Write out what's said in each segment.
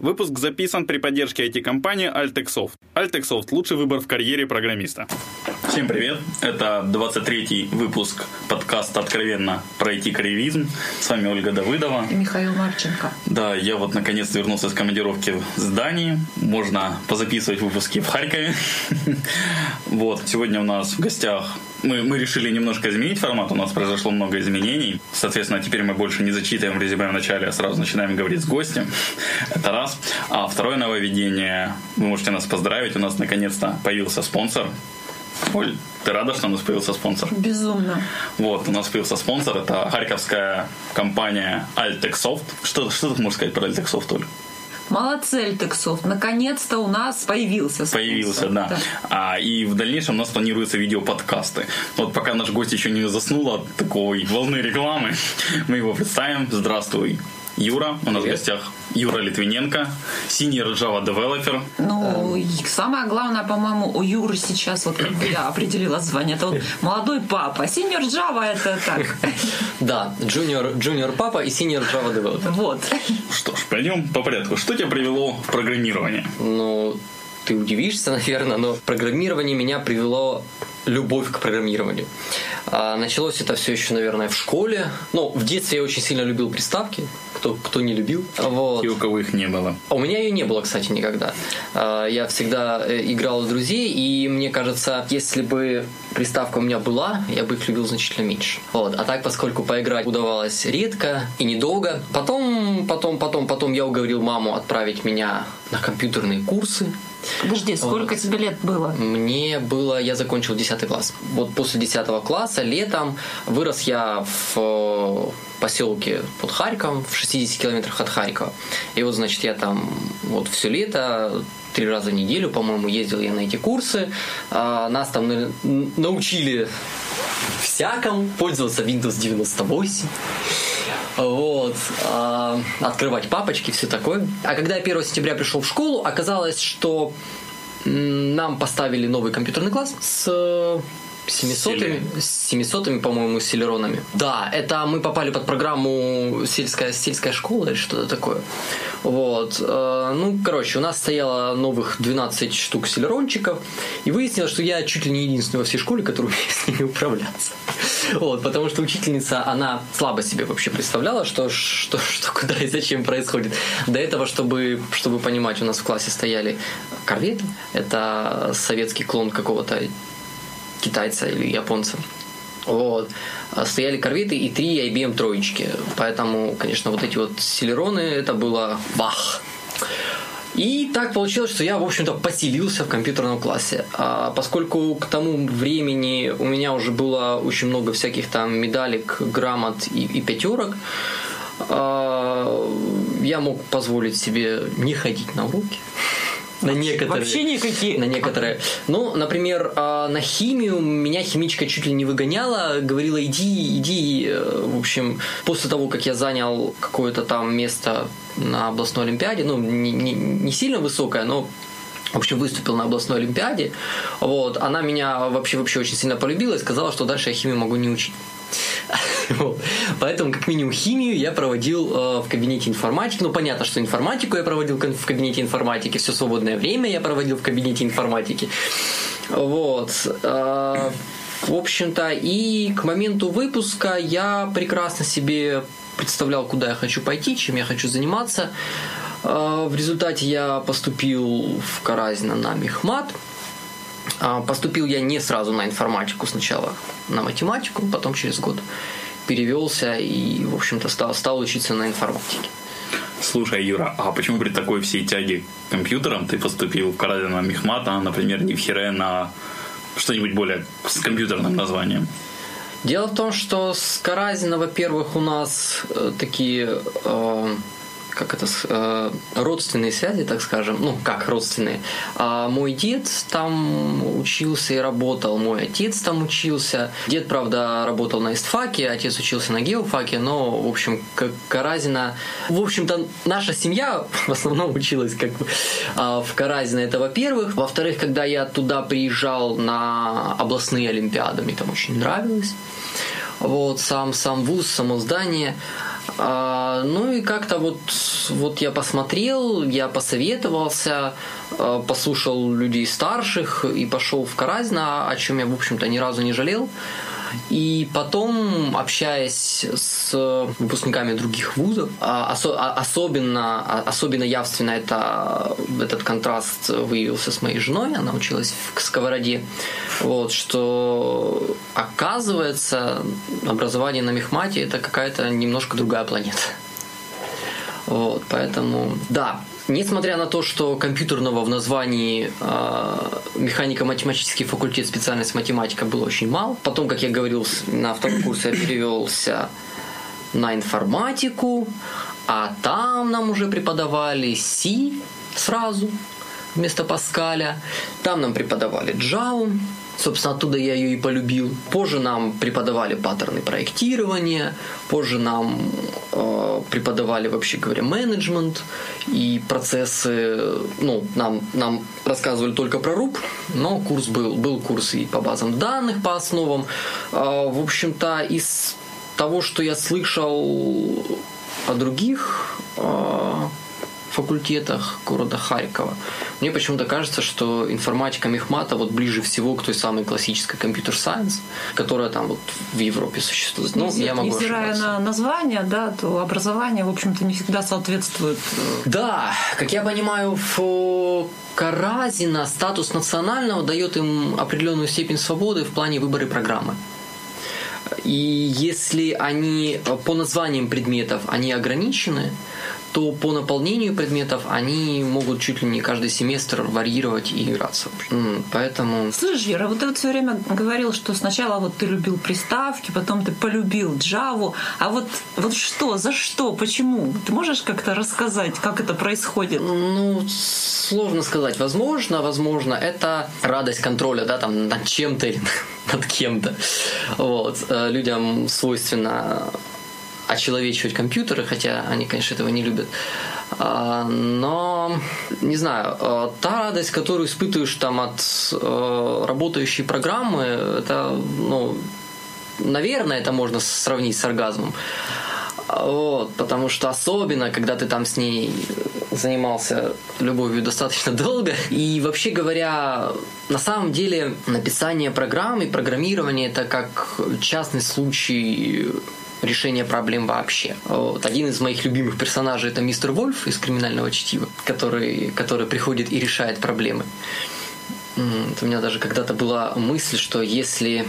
Выпуск записан при поддержке IT-компании Altexoft. Altexoft – лучший выбор в карьере программиста. Всем привет! Это 23-й выпуск подкаста «Откровенно про IT-карьеризм». С вами Ольга Давыдова. И Михаил Марченко. Да, я вот наконец-то вернулся с командировки в здании. Можно позаписывать выпуски в Харькове. Вот, сегодня у нас в гостях мы, мы решили немножко изменить формат, у нас произошло много изменений. Соответственно, теперь мы больше не зачитываем резюме в начале, а сразу начинаем говорить с гостем. Это раз. А второе нововведение, вы можете нас поздравить, у нас наконец-то появился спонсор. Оль, ты рада, что у нас появился спонсор? Безумно. Вот, у нас появился спонсор, это харьковская компания Altexoft. Что, что ты можешь сказать про Altexoft, Оль? Молодцы, Альтексофт. Наконец-то у нас появился спонсор. Появился, да. да. А, и в дальнейшем у нас планируются видеоподкасты. Вот пока наш гость еще не заснул от такой волны рекламы, мы его представим. Здравствуй, Юра. У нас Привет. в гостях Юра Литвиненко, senior Java developer. Ну, эм. самое главное, по-моему, у Юры сейчас, вот как бы я определила звание, это вот молодой папа. Senior Java это так. Да, junior, junior папа и senior Java developer. Вот. Что ж, пойдем по порядку. Что тебя привело в программирование? Ну, ты удивишься, наверное, но программирование меня привело любовь к программированию. А началось это все еще, наверное, в школе. Ну, в детстве я очень сильно любил приставки. Кто, кто не любил. Вот. И у кого их не было. А у меня ее не было, кстати, никогда. А, я всегда э, играл у друзей, и мне кажется, если бы приставка у меня была, я бы их любил значительно меньше. Вот. А так, поскольку поиграть удавалось редко и недолго, потом, потом, потом, потом я уговорил маму отправить меня на компьютерные курсы. Подожди, сколько вот. тебе лет было? Мне было, я закончил 10 класс. Вот после 10 класса, летом, вырос я в э, поселке под Харьковом, в 60 километрах от Харькова. И вот, значит, я там вот все лето три раза в неделю, по-моему, ездил я на эти курсы. А, нас там научили всякому пользоваться Windows 98 вот, э, открывать папочки, все такое. А когда я 1 сентября пришел в школу, оказалось, что нам поставили новый компьютерный класс с 700 с 700 по-моему, селеронами. Да, это мы попали под программу сельская, сельская школа или что-то такое. Вот. Э, ну, короче, у нас стояло новых 12 штук селерончиков, и выяснилось, что я чуть ли не единственный во всей школе, который умеет с ними управляться. Вот, потому что учительница, она слабо себе вообще представляла, что, что, что куда и зачем происходит. До этого, чтобы, чтобы понимать, у нас в классе стояли корветы. Это советский клон какого-то китайца или японца. Вот. Стояли корветы и три IBM троечки. Поэтому, конечно, вот эти вот селероны, это было бах. И так получилось, что я, в общем-то, поселился в компьютерном классе. А поскольку к тому времени у меня уже было очень много всяких там медалек, грамот и, и пятерок, а, я мог позволить себе не ходить на уроки. На некоторые. Вообще никакие. На некоторые. Ну, например, а, на химию меня химичка чуть ли не выгоняла, говорила, иди, иди. Э, в общем, после того, как я занял какое-то там место на областной олимпиаде, ну, не, не, не сильно высокое, но в общем, выступил на областной олимпиаде. Вот. Она меня вообще, вообще очень сильно полюбила и сказала, что дальше я химию могу не учить. Поэтому, как минимум, химию я проводил э, в кабинете информатики. Ну, понятно, что информатику я проводил в кабинете информатики, все свободное время я проводил в кабинете информатики. Вот. Э, в общем-то, и к моменту выпуска я прекрасно себе представлял, куда я хочу пойти, чем я хочу заниматься. Э, в результате я поступил в Каразино на Мехмат – поступил я не сразу на информатику, сначала на математику, потом через год перевелся и, в общем-то, стал, стал учиться на информатике. Слушай, Юра, а почему при такой всей тяге к компьютерам ты поступил в Каразина Мехмата, например, не в Хире, на что-нибудь более с компьютерным названием? Дело в том, что с Каразина, во-первых, у нас э, такие э, как это, э, родственные связи, так скажем, ну, как родственные. А мой дед там учился и работал, мой отец там учился. Дед, правда, работал на истфаке, отец учился на геофаке, но, в общем, как Каразина... В общем-то, наша семья в основном училась как бы а, в Каразино, это во-первых. Во-вторых, когда я туда приезжал на областные олимпиады, мне там очень нравилось. Вот, сам, сам вуз, само здание – А, ну и как-то вот, вот я посмотрел, я посоветовался, а, послушал людей старших и пошел в Каразино, о чем я, в общем-то, ни разу не жалел. И потом, общаясь с выпускниками других вузов, а, а, особенно, особенно явственно это, этот контраст выявился с моей женой, она училась в Сковороде, вот, что оказывается образование на мехмате это какая-то немножко другая планета. Вот, поэтому, да, Несмотря на то, что компьютерного в названии э, механико-математический факультет, специальность математика было очень мало. Потом, как я говорил, на втором курсе я перевелся на информатику, а там нам уже преподавали C сразу вместо Паскаля. Там нам преподавали Java, Собственно, оттуда я ее и полюбил. Позже нам преподавали паттерны проектирования, позже нам э, преподавали, вообще говоря, менеджмент и процессы. Ну, нам, нам рассказывали только про RUP, но курс был, был курс и по базам данных, по основам. Э, в общем-то, из того, что я слышал о других э, факультетах города Харькова. Мне почему-то кажется, что информатика Мехмата вот ближе всего к той самой классической компьютер-сайенс, которая там вот в Европе существует. Ну, я могу Невзирая на название, да, то образование, в общем-то, не всегда соответствует. Э, да, как я понимаю, в Каразина статус национального дает им определенную степень свободы в плане выбора программы. И если они по названиям предметов они ограничены, то по наполнению предметов они могут чуть ли не каждый семестр варьировать и играться. Поэтому... Слышь, Вера, вот ты вот все время говорил, что сначала вот ты любил приставки, потом ты полюбил Java, а вот, вот что, за что, почему? Ты можешь как-то рассказать, как это происходит? Ну, сложно сказать. Возможно, возможно, это радость контроля, да, там, над чем-то или над кем-то. Вот. Э, людям свойственно очеловечивать компьютеры, хотя они, конечно, этого не любят. А, но, не знаю, а, та радость, которую испытываешь там от э, работающей программы, это, ну, наверное, это можно сравнить с оргазмом. Вот, потому что особенно, когда ты там с ней занимался любовью достаточно долго. И вообще говоря, на самом деле написание программы, программирование это как частный случай решения проблем вообще. Вот. Один из моих любимых персонажей это мистер Вольф из криминального чтива, который, который приходит и решает проблемы. У меня даже когда-то была мысль, что если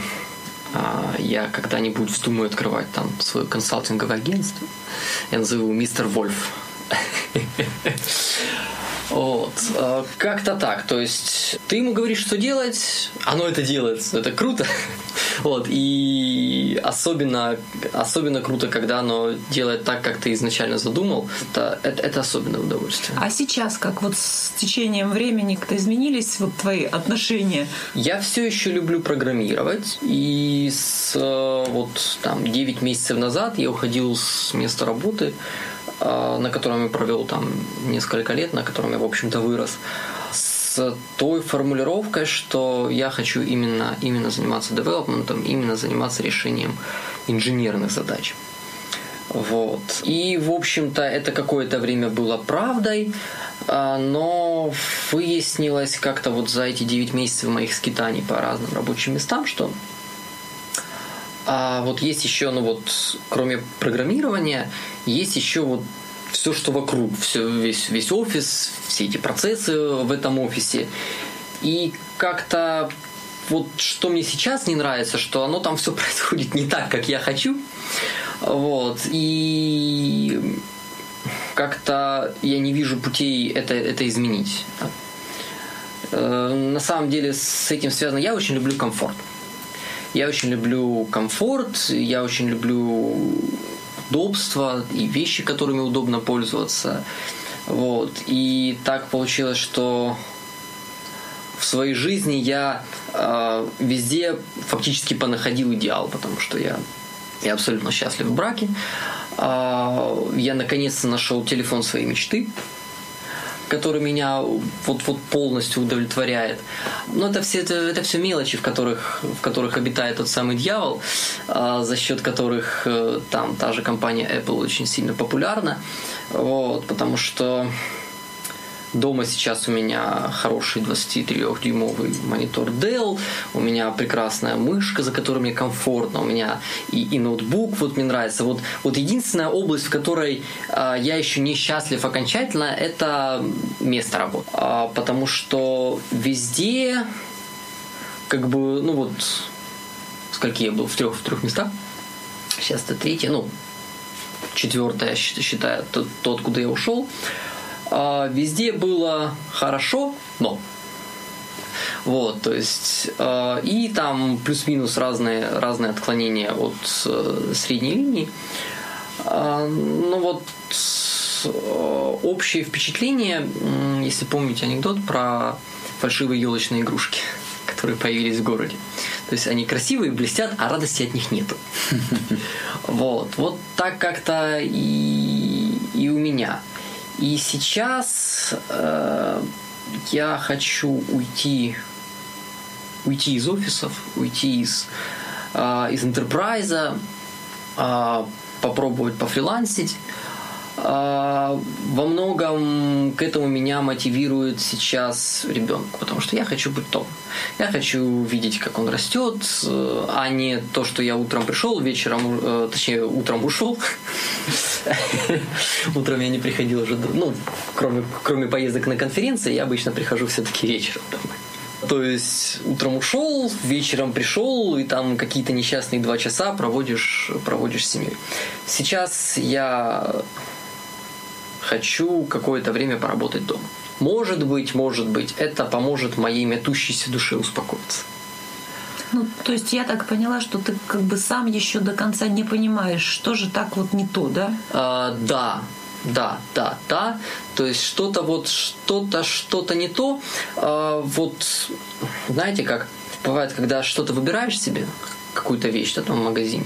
а, я когда-нибудь вздумаю открывать там свое консалтинговое агентство, я назову мистер Вольф. Вот. А, как-то так. То есть ты ему говоришь, что делать, оно это делает. Это круто. Вот. И особенно, особенно круто, когда оно делает так, как ты изначально задумал. Это, это, это особенное удовольствие. А сейчас как? Вот с течением времени как-то изменились вот твои отношения? Я все еще люблю программировать. И с вот там 9 месяцев назад я уходил с места работы на котором я провел там несколько лет, на котором я, в общем-то, вырос, с той формулировкой, что я хочу именно, именно заниматься девелопментом, именно заниматься решением инженерных задач. Вот. И, в общем-то, это какое-то время было правдой, а, но выяснилось как-то вот за эти 9 месяцев моих скитаний по разным рабочим местам, что а вот есть еще, ну вот, кроме программирования, есть еще вот все, что вокруг, все, весь, весь офис, все эти процессы в этом офисе. И как-то вот что мне сейчас не нравится, что оно там все происходит не так, как я хочу. Вот. И как-то я не вижу путей это, это изменить. Э, на самом деле с этим связано. Я очень люблю комфорт. Я очень люблю комфорт, я очень люблю удобства и вещи, которыми удобно пользоваться. Вот. И так получилось, что в своей жизни я э, везде фактически понаходил идеал, потому что я, я абсолютно счастлив в браке. Э, я наконец-то нашел телефон своей мечты. Который меня вот, вот полностью удовлетворяет. Но это все, это, это все мелочи, в которых, в которых обитает тот самый дьявол, а, за счет которых э, там та же компания Apple очень сильно популярна. Вот, потому что Дома сейчас у меня хороший 23-дюймовый монитор Dell, у меня прекрасная мышка, за которой мне комфортно, у меня и, и ноутбук вот мне нравится. Вот, вот единственная область, в которой э, я еще не счастлив окончательно, это место работы. А, потому что везде, как бы, ну вот, скольки я был, в трех, в трех местах, сейчас это третье, ну, четвертое, считаю, тот, тот, куда я ушел, а, везде было хорошо, но вот, то есть, э, и там плюс-минус разные, разные отклонения от э, средней линии. Э, ну вот, э, общее впечатление, э, если помните анекдот про фальшивые елочные игрушки, которые появились в городе. То есть они красивые, блестят, а радости от них нету. Вот, вот так как-то и, и у меня. И сейчас э, я хочу уйти, уйти из офисов, уйти из, э, из интерпрайза, э, попробовать пофрилансить во многом к этому меня мотивирует сейчас ребенок, потому что я хочу быть том. Я хочу видеть, как он растет, а не то, что я утром пришел, вечером, э, точнее, утром ушел. Утром я не приходил уже, ну, кроме, кроме поездок на конференции, я обычно прихожу все-таки вечером домой. То есть утром ушел, вечером пришел, и там какие-то несчастные два часа проводишь, проводишь с семьей. Сейчас я хочу какое-то время поработать дома. Может быть, может быть, это поможет моей метущейся душе успокоиться. Ну, то есть я так поняла, что ты как бы сам еще до конца не понимаешь, что же так вот не то, да? А, да, да, да, да. То есть что-то вот, что-то, что-то не то. А, вот, знаете как, бывает, когда что-то выбираешь себе, какую-то вещь в этом магазине,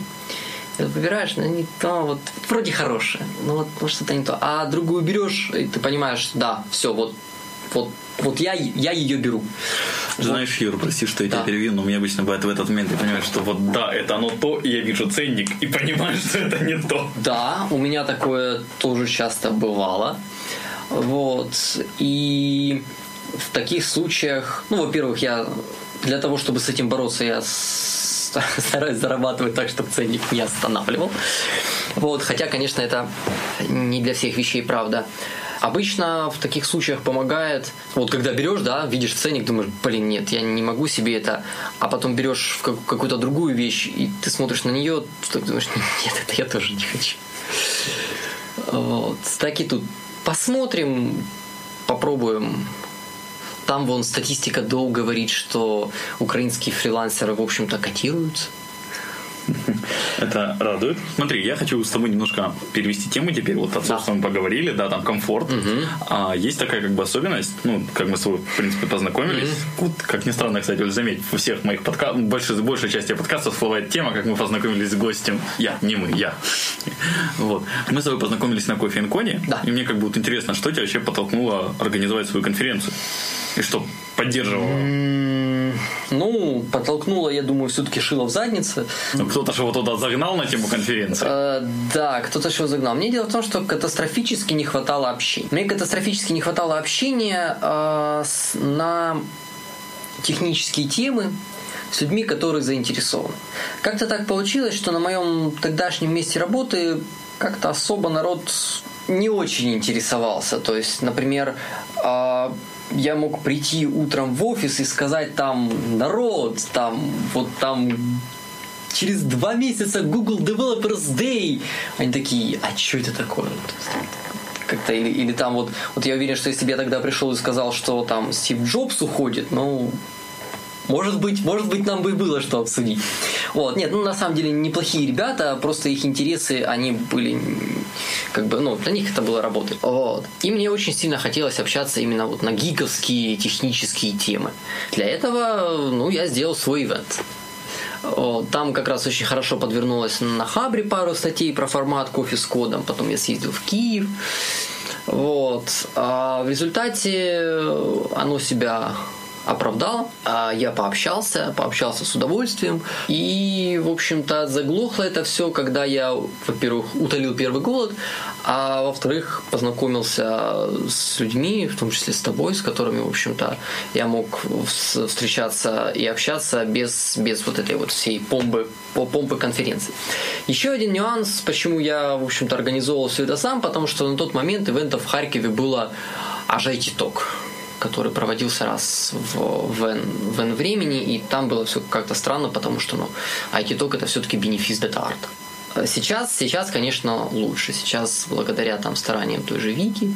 выбираешь, но не то, вот вроде хорошее, но вот ну, что-то не то. А другую берешь, и ты понимаешь, да, все, вот, вот, вот я, я ее беру. Знаешь, Юр, прости, что я да. тебя перевью, но у меня обычно бывает в этот момент, ты понимаешь, что вот да, это оно то, и я вижу ценник и понимаю, что это не то. Да, у меня такое тоже часто бывало. Вот. И в таких случаях, ну, во-первых, я для того, чтобы с этим бороться, я стараюсь зарабатывать так, чтобы ценник не останавливал. Вот, хотя, конечно, это не для всех вещей правда. Обычно в таких случаях помогает, вот когда берешь, да, видишь ценник, думаешь, блин, нет, я не могу себе это, а потом берешь какую-то другую вещь, и ты смотришь на нее, ты думаешь, нет, это я тоже не хочу. Вот, так и тут. Посмотрим, попробуем там вон статистика Доу говорит, что украинские фрилансеры, в общем-то, котируются. Это радует. Смотри, я хочу с тобой немножко перевести тему теперь. Вот отцовством да. поговорили, да, там комфорт. Угу. А есть такая как бы особенность, ну, как мы с тобой, в принципе, познакомились. Угу. Вот, как ни странно, кстати, вот заметь, у всех моих подкастов, большей, большей части подкастов всплывает тема, как мы познакомились с гостем. Я, не мы, я. Вот. Мы с тобой познакомились на кофе. Да. И мне как бы вот интересно, что тебя вообще подтолкнуло организовать свою конференцию? И что поддерживало? Ну, подтолкнуло, я думаю, все-таки шило в заднице. Ну, кто-то же его туда загнал на тему конференции. Э, да, кто-то же его загнал. Мне дело в том, что катастрофически не хватало общения. Мне катастрофически не хватало общения э, с, на технические темы, с людьми, которые заинтересованы. Как-то так получилось, что на моем тогдашнем месте работы как-то особо народ не очень интересовался. То есть, например, э, я мог прийти утром в офис и сказать там, народ, там, вот там через два месяца Google Developers Day. Они такие, а что это такое? Как-то или, или там вот, вот я уверен, что если бы я тогда пришел и сказал, что там Стив Джобс уходит, ну, может быть, может быть, нам бы и было что обсудить. Вот, нет, ну на самом деле неплохие ребята, просто их интересы, они были как бы, ну, для них это было работать. Вот. И мне очень сильно хотелось общаться именно вот на гиковские технические темы. Для этого, ну, я сделал свой ивент. Там как раз очень хорошо подвернулось на Хабре пару статей про формат кофе с кодом. Потом я съездил в Киев Вот. А в результате оно себя оправдало. А я пообщался, пообщался с удовольствием. И, в общем-то, заглохло это все, когда я, во-первых, утолил первый голод, а во-вторых, познакомился с людьми, в том числе с тобой, с которыми, в общем-то, я мог встречаться и общаться без, без вот этой вот всей помпы, помпы конференции. Еще один нюанс, почему я, в общем-то, организовывал все это сам, потому что на тот момент ивентов в Харькове было аж IT-ток который проводился раз в, в, в N времени, и там было все как-то странно, потому что ну, IT-ток это все-таки бенефис дата арт. Сейчас, сейчас, конечно, лучше. Сейчас, благодаря там стараниям той же Вики,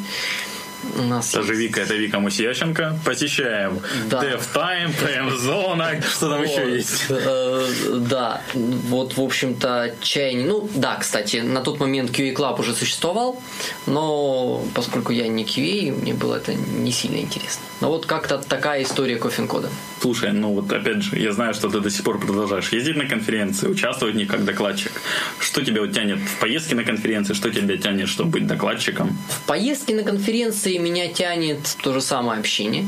у нас Тоже есть... Вика, это Вика Мусиященко. Посещаем да. DevTime, PM-зона, что там еще есть? Э, да, вот, в общем-то, чайник. Ну, да, кстати, на тот момент QA Club уже существовал, но поскольку я не QA, мне было это не сильно интересно. Но вот как-то такая история кофе-кода. Слушай, ну вот опять же, я знаю, что ты до сих пор продолжаешь ездить на конференции, участвовать в них как докладчик. Что тебя вот тянет в поездки на конференции, что тебя тянет, чтобы быть докладчиком? В поездки на конференции меня тянет то же самое общение.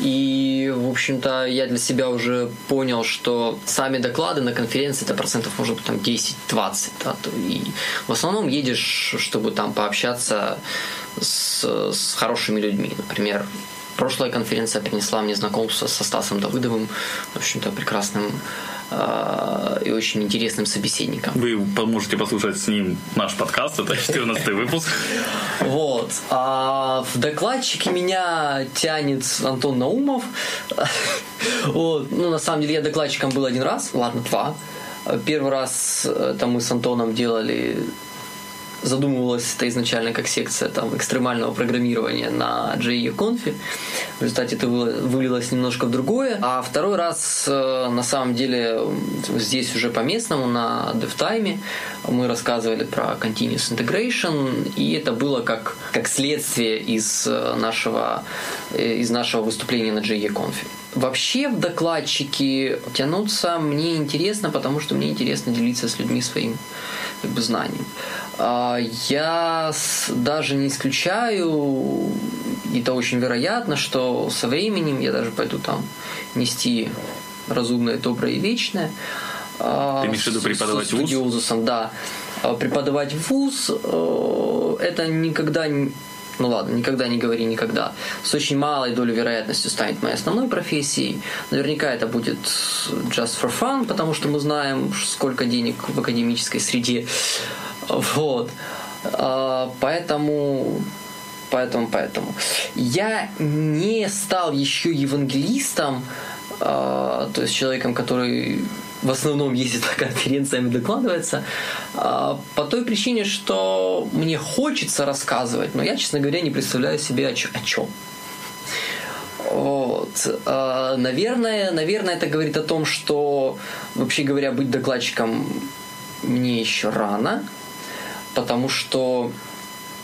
И, в общем-то, я для себя уже понял, что сами доклады на конференции это процентов может быть там 10-20. Да, и в основном едешь, чтобы там пообщаться с, с хорошими людьми. Например, прошлая конференция принесла мне знакомство со Стасом Давыдовым, в общем-то, прекрасным а, и очень интересным собеседником. Вы можете послушать с ним наш подкаст, это 14 выпуск. Вот. А в докладчике меня тянет Антон Наумов. Вот. Ну, на самом деле, я докладчиком был один раз, ладно, два. Первый раз это мы с Антоном делали задумывалась это изначально как секция там, экстремального программирования на JE Conf. В результате это вылилось немножко в другое. А второй раз, э, на самом деле, здесь уже по-местному, на DevTime, мы рассказывали про Continuous Integration, и это было как, как следствие из э, нашего, э, из нашего выступления на JE Conf. Вообще в докладчики тянуться мне интересно, потому что мне интересно делиться с людьми своим как бы, знанием. А, я даже не исключаю, и это очень вероятно, что со временем я даже пойду там нести разумное, доброе и вечное. А, Ты имеешь в виду преподавать ВУЗ? да. А, преподавать в ВУЗ э, это никогда ну ладно, никогда не говори никогда, с очень малой долей вероятностью станет моей основной профессией. Наверняка это будет just for fun, потому что мы знаем, сколько денег в академической среде вот. А, поэтому поэтому, поэтому. Я не стал еще евангелистом, а, то есть человеком, который в основном ездит по конференциям и докладывается, а, по той причине, что мне хочется рассказывать, но я, честно говоря, не представляю себе о, чем. Вот. Наверное, наверное, это говорит о том, что, вообще говоря, быть докладчиком мне еще рано, потому что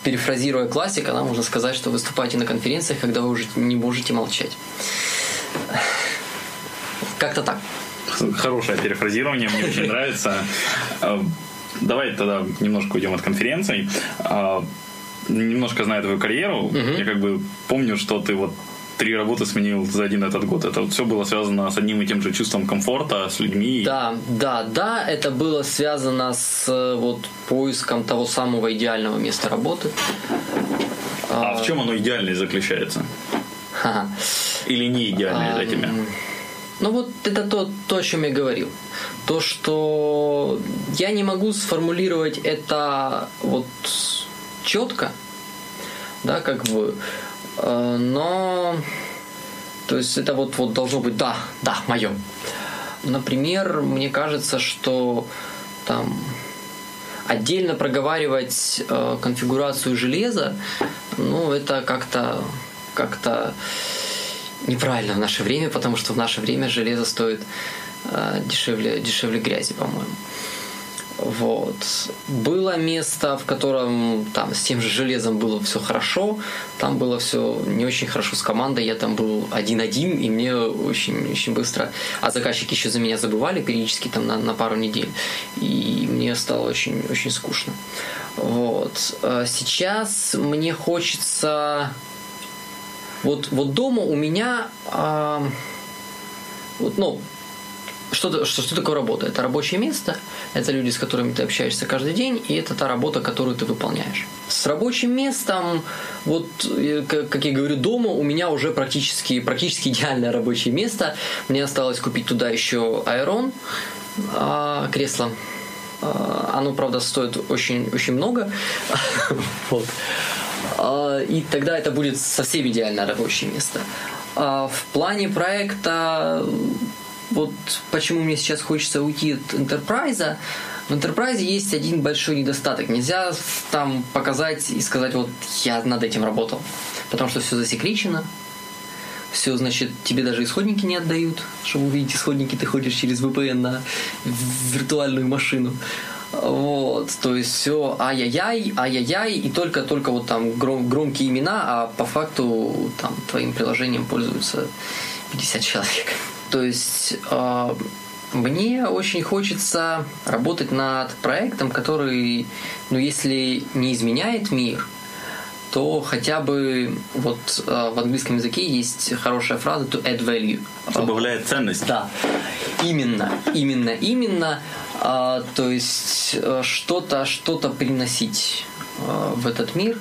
перефразируя классика, да, можно сказать, что выступаете на конференциях, когда вы уже не можете молчать. Как-то так. Хорошее перефразирование, мне очень нравится. А, давай тогда немножко уйдем от конференций. А, немножко знаю твою карьеру. Я как бы помню, что ты вот три работы сменил за один этот год. Это вот все было связано с одним и тем же чувством комфорта, с людьми. Да, да, да, это было связано с э, вот поиском того самого идеального места работы. А, а в чем оно идеальное заключается? Ха-ха. Или не идеальное а, для тебя? Ну вот это то, то, о чем я говорил. То, что я не могу сформулировать это вот четко, да, как бы Э, но то есть это вот, вот должно быть да, да, мое. Например, мне кажется, что там отдельно проговаривать э, конфигурацию железа, ну, это как-то как-то неправильно в наше время, потому что в наше время железо стоит э, дешевле, дешевле грязи, по-моему. Вот. Было место, в котором там с тем же железом было все хорошо, там было все не очень хорошо с командой, я там был один-один, и мне очень, очень быстро... А заказчики еще за меня забывали периодически там на, на пару недель, и мне стало очень, очень скучно. Вот. А сейчас мне хочется... Вот, вот дома у меня... А... Вот, ну, что, что, что такое работа? Это рабочее место, это люди, с которыми ты общаешься каждый день, и это та работа, которую ты выполняешь. С рабочим местом, вот, как я говорю, дома у меня уже практически, практически идеальное рабочее место. Мне осталось купить туда еще аэрон, а, кресло. А, оно, правда, стоит очень, очень много. вот. А, и тогда это будет совсем идеальное рабочее место. А в плане проекта вот почему мне сейчас хочется уйти от Enterprise. В Enterprise есть один большой недостаток. Нельзя там показать и сказать, вот я над этим работал. Потому что все засекречено, все, значит, тебе даже исходники не отдают. Чтобы увидеть исходники, ты ходишь через VPN на виртуальную машину. Вот, то есть все ай-яй-яй, ай-яй-яй, и только-только вот там гром, громкие имена, а по факту там твоим приложением пользуются 50 человек. То есть э, мне очень хочется работать над проектом, который, ну, если не изменяет мир, то хотя бы вот э, в английском языке есть хорошая фраза to add value. Добавляет ценность. Да, именно, именно, именно. Э, то есть э, что-то, что-то приносить э, в этот мир,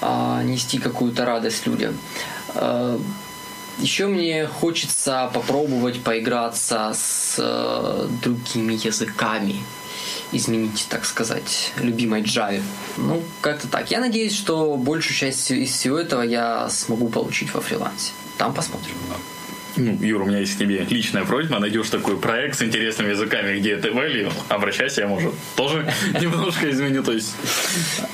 э, нести какую-то радость людям. Еще мне хочется попробовать поиграться с другими языками, изменить, так сказать, любимой Java. Ну, как-то так. Я надеюсь, что большую часть из всего этого я смогу получить во фрилансе. Там посмотрим ну, Юра, у меня есть к тебе личная просьба, найдешь такой проект с интересными языками, где ты value, обращайся, я, может, тоже немножко изменю, то есть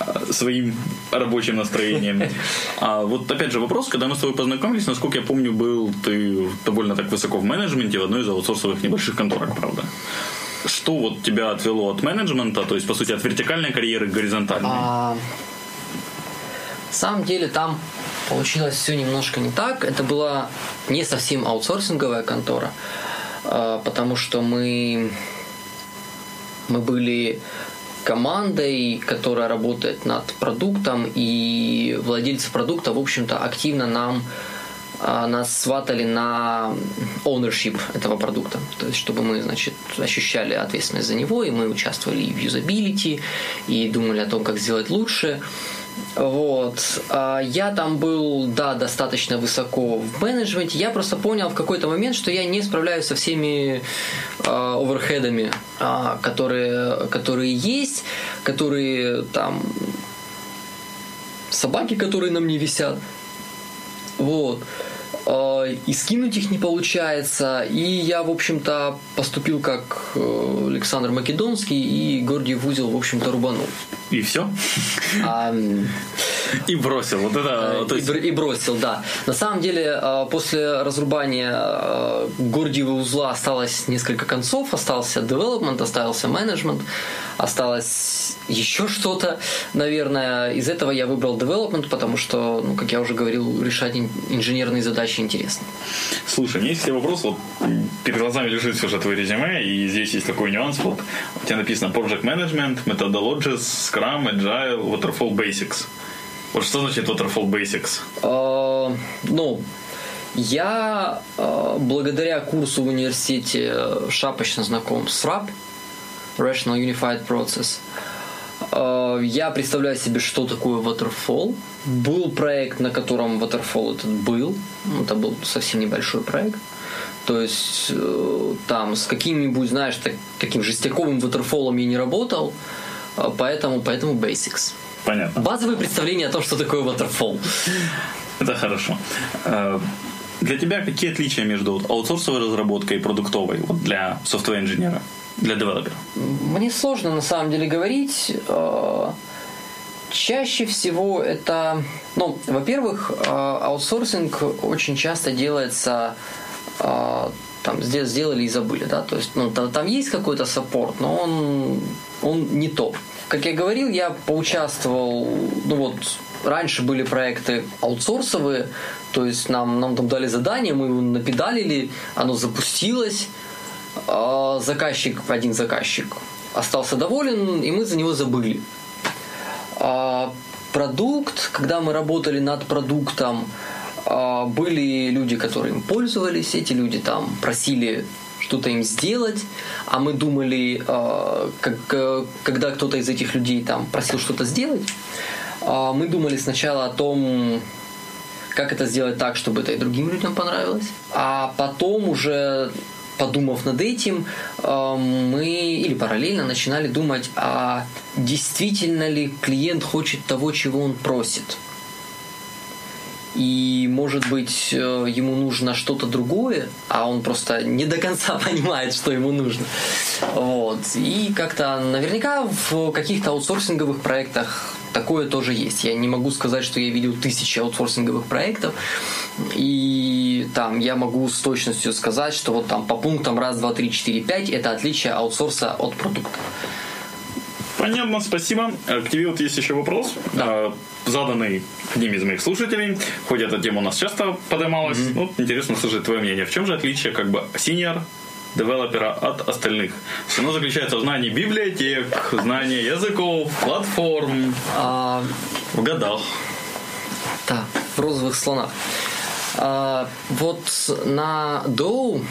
а, своим рабочим настроением. А вот опять же вопрос, когда мы с тобой познакомились, насколько я помню, был ты довольно так высоко в менеджменте в одной из аутсорсовых небольших конторок, правда? Что вот тебя отвело от менеджмента, то есть, по сути, от вертикальной карьеры к горизонтальной? А, на самом деле там получилось все немножко не так. Это была не совсем аутсорсинговая контора, а, потому что мы, мы были командой, которая работает над продуктом, и владельцы продукта, в общем-то, активно нам а, нас сватали на ownership этого продукта. То есть, чтобы мы, значит, ощущали ответственность за него, и мы участвовали и в юзабилити, и думали о том, как сделать лучше. Вот. А я там был, да, достаточно высоко в менеджменте. Я просто понял в какой-то момент, что я не справляюсь со всеми э, оверхедами, которые, которые есть, которые там собаки, которые на мне висят. Вот. А, и скинуть их не получается. И я, в общем-то, поступил как э, Александр Македонский и Гордиев узел, в общем-то, рубанул. И все? А, и бросил. Вот это, и, есть... и бросил, да. На самом деле, а, после разрубания а, Гордиева узла осталось несколько концов. Остался development, остался менеджмент, осталось еще что-то, наверное. Из этого я выбрал development, потому что, ну, как я уже говорил, решать инженерные задачи интересно. Слушай, у меня есть вопрос. Вот перед глазами лежит все же твое резюме, и здесь есть такой нюанс. Вот у тебя написано Project Management, Methodologies, Scrum, Agile, Waterfall Basics. Вот что значит Waterfall Basics? Uh, ну, я uh, благодаря курсу в университете шапочно знаком с RAP, Rational Unified Process. Uh, я представляю себе, что такое Waterfall. Был проект, на котором Waterfall этот был. Это был совсем небольшой проект. То есть э, там с каким-нибудь, знаешь, так, таким жестяковым Waterfall я не работал. Поэтому, поэтому Basics. Понятно. Базовое представление о том, что такое waterfall. Это хорошо. Э, для тебя какие отличия между аутсорсовой разработкой и продуктовой вот для софтвер-инженера, для девелопера? Мне сложно на самом деле говорить. Э, чаще всего это, ну, во-первых, э, аутсорсинг очень часто делается там сделали и забыли, да, то есть, ну, там, там есть какой-то саппорт, но он он не то. Как я говорил, я поучаствовал, ну вот, раньше были проекты аутсорсовые, то есть нам, нам там дали задание, мы его напедалили, оно запустилось, а заказчик, один заказчик остался доволен, и мы за него забыли. А продукт, когда мы работали над продуктом, были люди, которые им пользовались, эти люди там просили что-то им сделать, а мы думали, а, как, э, когда кто-то из этих людей там просил что-то сделать, а, мы думали сначала о том, как это сделать так, чтобы это и другим людям понравилось, а потом уже подумав над этим, мы или параллельно начинали думать, а действительно ли клиент хочет того, чего он просит – и, может быть, э, ему нужно что-то другое, а он просто не до конца понимает, что ему нужно. Вот. И как-то наверняка в каких-то аутсорсинговых проектах такое тоже есть. Я не могу сказать, что я видел тысячи аутсорсинговых проектов, и там я могу с точностью сказать, что вот там по пунктам раз, два, три, четыре, пять это отличие аутсорса от продукта. Понятно, спасибо. К тебе вот есть еще вопрос, да. А, заданный одним из моих слушателей. Хоть эта тема у нас часто поднималась. Mm-hmm. Ну, интересно слышать твое мнение. В чем же отличие как бы senior девелопера от остальных? Оно заключается в знании библиотек, знании языков, платформ, а... в годах. Да, в розовых слонах. А, вот на Dow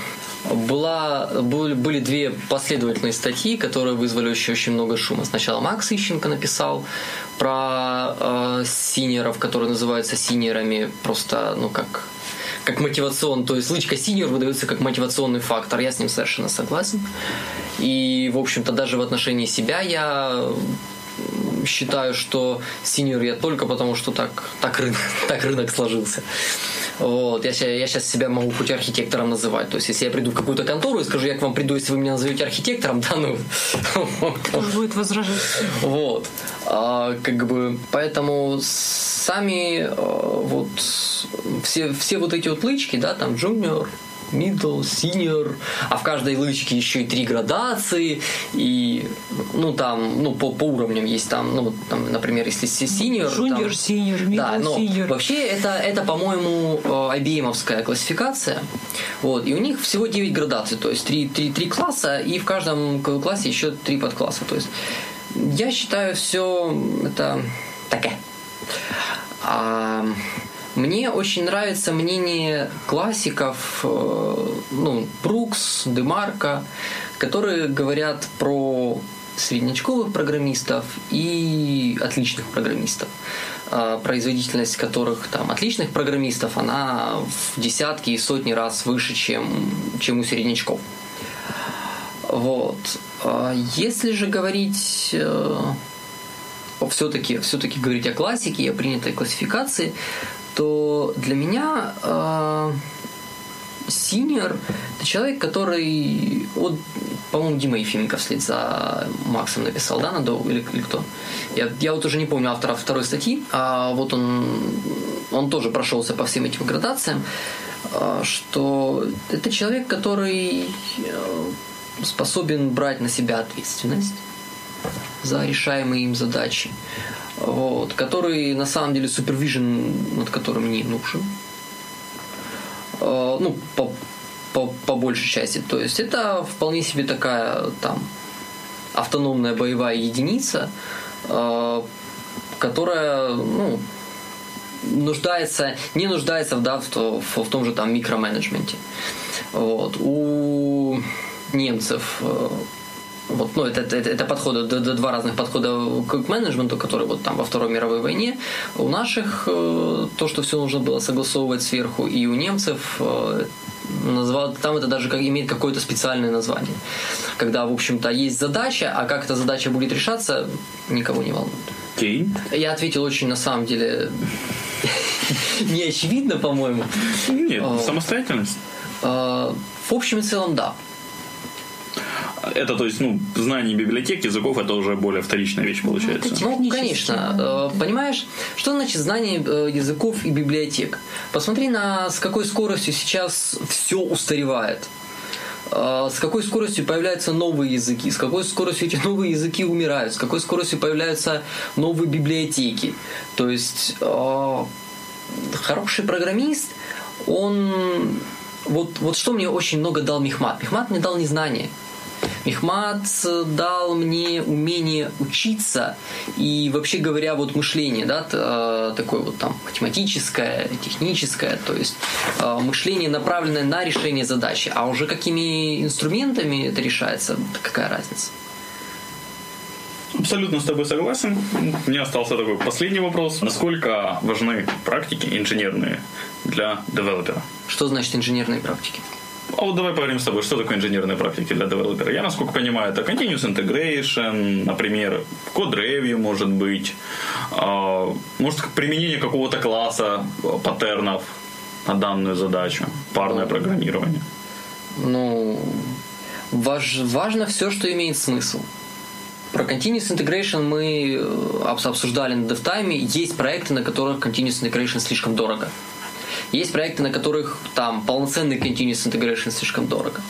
была, были две последовательные статьи, которые вызвали очень, очень много шума. Сначала Макс Ищенко написал про э, senior ов, которые называются senior ами, просто, ну, как как мотивацион, то есть лычка senior выдается как мотивационный фактор, я с ним совершенно согласен. И, в общем-то, даже в отношении себя я считаю, что senior я только потому, что так, так, рынок, так рынок сложился. Вот, я, я сейчас себя могу хоть архитектором называть. То есть, если я приду в какую-то контору и скажу, я к вам приду, если вы меня назовете архитектором, да, ну... Будет возражать. Вот. А, как бы, поэтому сами а, вот все, все вот эти вот лычки, да, там, junior, middle, senior, а в каждой лычке еще и три градации, и, ну, там, ну, по, по уровням есть там, ну, там, например, если senior... Junior, там, senior, middle, да, но senior. Вообще, это, это по-моему, IBM-овская классификация, вот, и у них всего 9 градаций, то есть 3, 3, 3 класса, и в каждом классе еще 3 подкласса, то есть я считаю все это такая. А, мне очень нравится мнение классиков, э, ну, Брукс, Демарка, которые говорят про среднячковых программистов и отличных программистов а, производительность которых там отличных программистов, она в десятки и сотни раз выше, чем, чем у среднячков. Вот. А если же говорить э, все-таки все-таки говорить о классике о принятой классификации, то для меня э, это человек, который вот, по-моему, Дима Ефименко вслед за Максом написал, да, надо или, или кто? Я, я вот уже не помню автора второй статьи, а вот он, он тоже прошелся по всем этим градациям, э, что это человек, который э, способен брать на себя ответственность за решаемые им задачи, вот, который на самом деле супервижен, над которым не нужен. Э, ну, по, по, по большей части. То есть это вполне себе такая там автономная боевая единица, э, которая, ну, нуждается, не нуждается да, в, в, в том же там микроменеджменте. Вот. У немцев э, вот, ну, это, это, это подходы, два разных подхода к менеджменту, которые вот там во Второй мировой войне. У наших э, то, что все нужно было согласовывать сверху, и у немцев э, назвал, там это даже как, имеет какое-то специальное название. Когда, в общем-то, есть задача, а как эта задача будет решаться, никого не волнует. Okay. Я ответил очень, на самом деле, не очевидно, по-моему. Нет, самостоятельность. В общем и целом, да. Это, то есть, ну, знание библиотек, языков, это уже более вторичная вещь получается. Ну, конечно. Э, понимаешь, что значит знание э, языков и библиотек? Посмотри на с какой скоростью сейчас все устаревает. а, с какой скоростью появляются новые языки, с какой скоростью эти новые языки умирают, с какой скоростью появляются новые библиотеки. То есть хороший программист, он... Вот, вот что мне очень много дал Мехмат. Мехмат мне дал незнание. Мехмат дал мне умение учиться и вообще говоря вот мышление, да, э, такое вот там математическое, техническое, то есть э, мышление направленное на решение задачи, а уже какими инструментами это решается, какая разница? Абсолютно с тобой согласен. У меня остался такой последний вопрос. Насколько важны практики инженерные для девелопера? Что значит инженерные практики? А вот давай поговорим с тобой, что такое инженерные практики для девелопера. Я, насколько понимаю, это continuous integration, например, код review может быть, а, может применение какого-то класса паттернов на данную задачу, парное ну, программирование. Ну, важ, важно все, что имеет смысл. Про Continuous Integration мы э, обсуждали на DevTime. Есть проекты, на которых Continuous Integration слишком дорого. Есть проекты, на которых там полноценный continuous integration слишком дорого.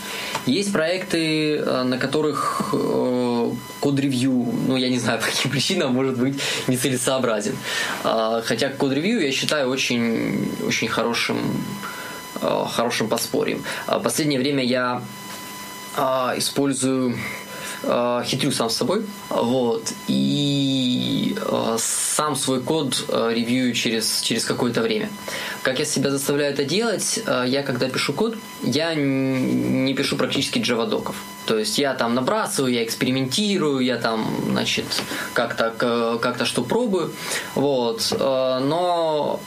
Есть проекты, э, на которых э, код-ревью, ну, я не знаю, по каким причинам, может быть нецелесообразен. Э, хотя код-ревью я считаю очень, очень хорошим, э, хорошим подспорьем. В последнее время я э, использую э, хитрю сам с собой, вот, и э, сам свой код э, ревью через, через какое-то время. Как я себя заставляю это делать? Э, я, когда пишу код, я не пишу практически джавадоков. То есть я там набрасываю, я экспериментирую, я там, значит, как-то как что пробую, вот, но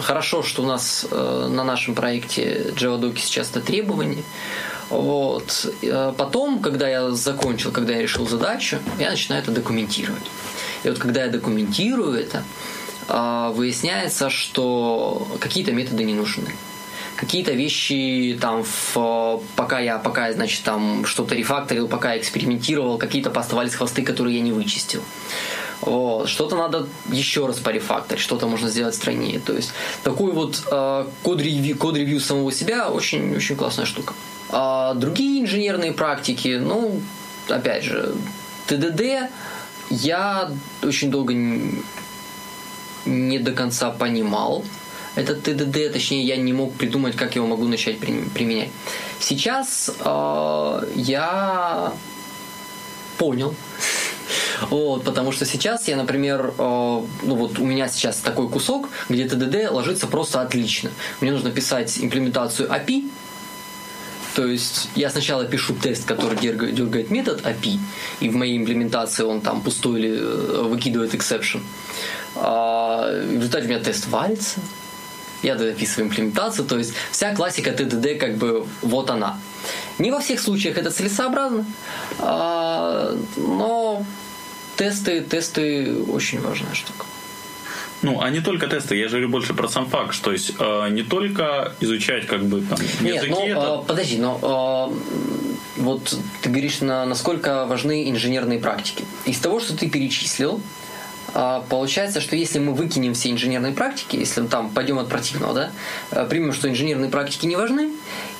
хорошо, что у нас на нашем проекте JavaDoc сейчас это требование. Вот. Э, потом, когда я закончил, когда я решил задачу, я начинаю это документировать. И вот когда я документирую это, а, выясняется, что какие-то методы не нужны. Какие-то вещи там, в, пока я, пока значит, там что-то рефакторил, пока я экспериментировал, какие-то поставались хвосты, которые я не вычистил. Вот. Что-то надо еще раз порефакторить, что-то можно сделать стройнее. То есть такой вот э, код-ревью, код-ревью самого себя очень, очень классная штука. А другие инженерные практики, ну, опять же, ТДД я очень долго не до конца понимал. Этот ТДД, точнее, я не мог придумать, как его могу начать применять. Сейчас э, я понял, вот, потому что сейчас я, например, э, ну вот у меня сейчас такой кусок, где ТДД ложится просто отлично. Мне нужно писать имплементацию API, то есть я сначала пишу тест, который дергает метод API, и в моей имплементации он там пустой или э, выкидывает exception. А в результате у меня тест валится, я дописываю имплементацию, то есть вся классика TDD как бы вот она. Не во всех случаях это целесообразно, а, но тесты, тесты очень важная штука. Ну, а не только тесты, я же говорю больше про сам факт, то есть э, не только изучать как бы там Нет, языки. Ну, это... э, подожди, но э, вот ты говоришь, на, насколько важны инженерные практики. Из того, что ты перечислил, э, получается, что если мы выкинем все инженерные практики, если мы там пойдем от противного, да, э, примем, что инженерные практики не важны,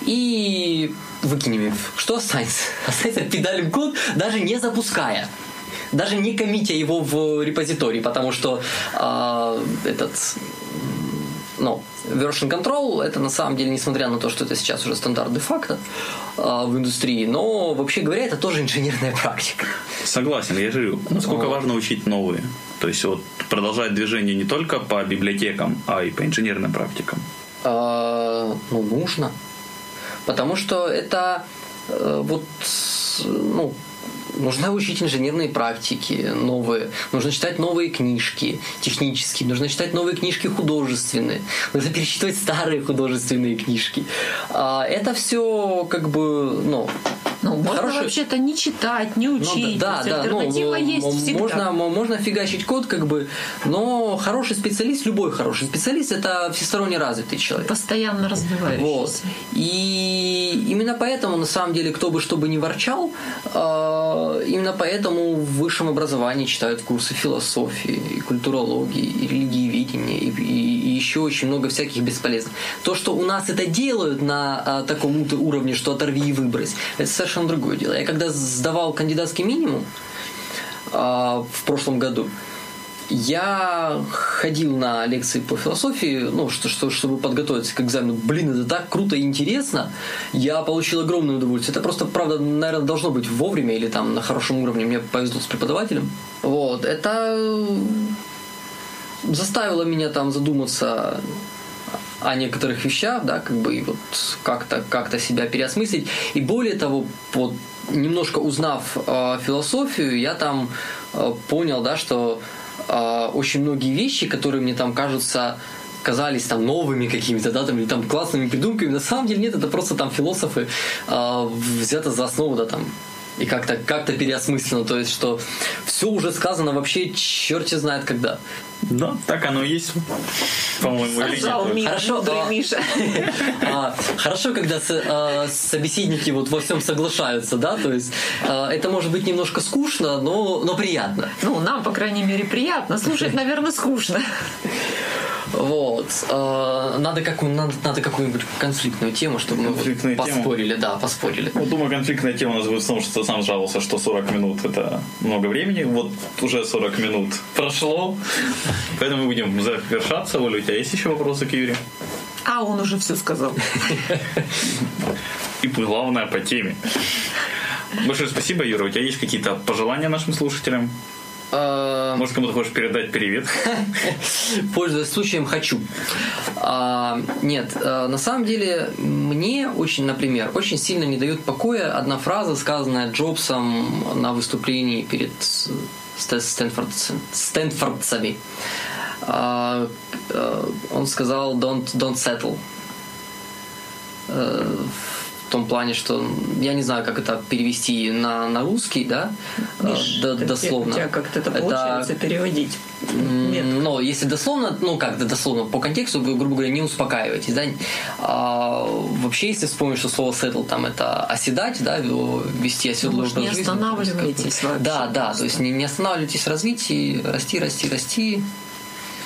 и выкинем их, что останется? Останется педаль код, даже не запуская даже не коммитя его в репозиторий, потому что э, этот ну, version control это на самом деле, несмотря на то, что это сейчас уже стандарт де-факто э, в индустрии, но вообще говоря, это тоже инженерная практика. Согласен, я же говорю, насколько вот. важно учить новые. То есть вот продолжать движение не только по библиотекам, а и по инженерным практикам. А, ну, нужно. Потому что это э, вот, ну, нужно учить инженерные практики новые, нужно читать новые книжки технические, нужно читать новые книжки художественные, нужно перечитывать старые художественные книжки. А это все как бы, ну, ну, можно Хороший... вообще-то не читать, не ну учить. Ну, да, да, альтернатива ну, есть всегда. Можно, можно фигачить код, как бы, но хороший специалист, любой хороший специалист, это всесторонне развитый человек. Постоянно развивающийся. Вот. И именно поэтому, на самом деле, кто бы что бы ни ворчал, э, именно поэтому в высшем образовании читают курсы философии, и культурологии, и религиеведения, и, и, еще очень много всяких бесполезных. То, что у нас это делают на а, таком уровне, что оторви и выбрось, это совершенно другое дело. Я когда сдавал кандидатский минимум а, в прошлом году, я ходил на лекции по философии, ну, что, что, чтобы подготовиться к экзамену. Блин, это так круто и интересно. Я получил огромное удовольствие. Это просто, правда, наверное, должно быть вовремя или там на хорошем уровне. Мне повезло с преподавателем. Вот. Это заставило меня там задуматься о некоторых вещах, да, как бы и вот как-то как себя переосмыслить. И более того, вот немножко узнав э, философию, я там э, понял, да, что э, очень многие вещи, которые мне там кажутся казались там новыми какими-то, да, там, или там классными придумками, на самом деле нет, это просто там философы э, взято за основу, да, там, и как-то как переосмысленно, то есть, что все уже сказано вообще черти знает когда. Да, так оно и есть. По-моему, Хорошо, а, Миша. А, хорошо, когда а, собеседники вот во всем соглашаются, да, то есть а, это может быть немножко скучно, но, но приятно. Ну, нам, по крайней мере, приятно. Слушать, наверное, скучно. Вот. Э, надо, какую, надо, надо какую-нибудь конфликтную тему, чтобы мы вот поспорили. Да, поспорили. Вот, думаю, конфликтная тема у нас будет в том, что ты сам жаловался, что 40 минут это много времени. Вот уже 40 минут прошло. Поэтому мы будем завершаться. Оля, у тебя есть еще вопросы к Юре? А он уже все сказал. И главное по теме. Большое спасибо, Юра. У тебя есть какие-то пожелания нашим слушателям? А, Может, кому-то хочешь передать привет? Пользуясь случаем, хочу. А, нет, а, на самом деле, мне очень, например, очень сильно не дает покоя одна фраза, сказанная Джобсом на выступлении перед Стэнфорд, Стэнфордцами. Он сказал «don't, don't settle» том плане, что я не знаю, как это перевести на, на русский, да, Миш, Д- дословно. У тебя как-то это получается это, переводить? Нет. Но если дословно, ну как дословно, по контексту, вы, грубо говоря, не успокаиваетесь, да. А, вообще, если вспомнить, что слово settle там это оседать, да, вести оседлую ну, не жизни, останавливайтесь вообще. Да, да, то есть не, не останавливайтесь в развитии, расти, расти, расти,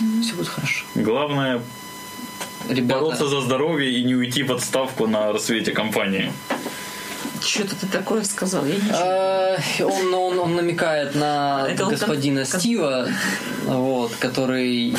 mm-hmm. все будет хорошо. Главное Ребята... бороться за здоровье и не уйти в отставку на рассвете компании. Что-то ты такое сказал, я не а, он, он, он намекает на Это господина он... Стива, вот, который,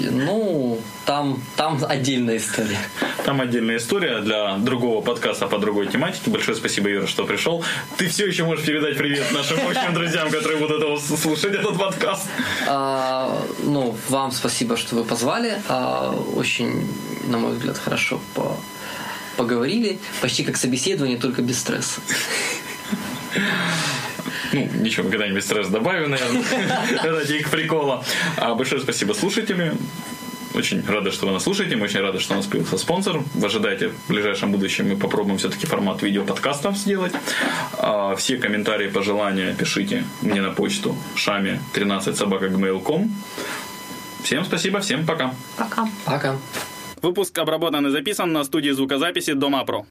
ну, там, там отдельная история. Там отдельная история для другого подкаста по другой тематике. Большое спасибо, Юра, что пришел. Ты все еще можешь передать привет нашим общим друзьям, которые будут этого слушать, этот подкаст. А, ну, вам спасибо, что вы позвали. А, очень, на мой взгляд, хорошо по поговорили. Почти как собеседование, только без стресса. Ну, ничего, когда-нибудь стресс добавим, наверное, ради их прикола. А большое спасибо слушателям. Очень рады, что вы нас слушаете. Мы очень рады, что у нас появился спонсор. Вы ожидаете, в ближайшем будущем мы попробуем все-таки формат видеоподкастов сделать. А все комментарии, пожелания пишите мне на почту шами 13 собака Всем спасибо, всем пока. Пока. Пока. Выпуск обработан и записан на студии звукозаписи Дома Про.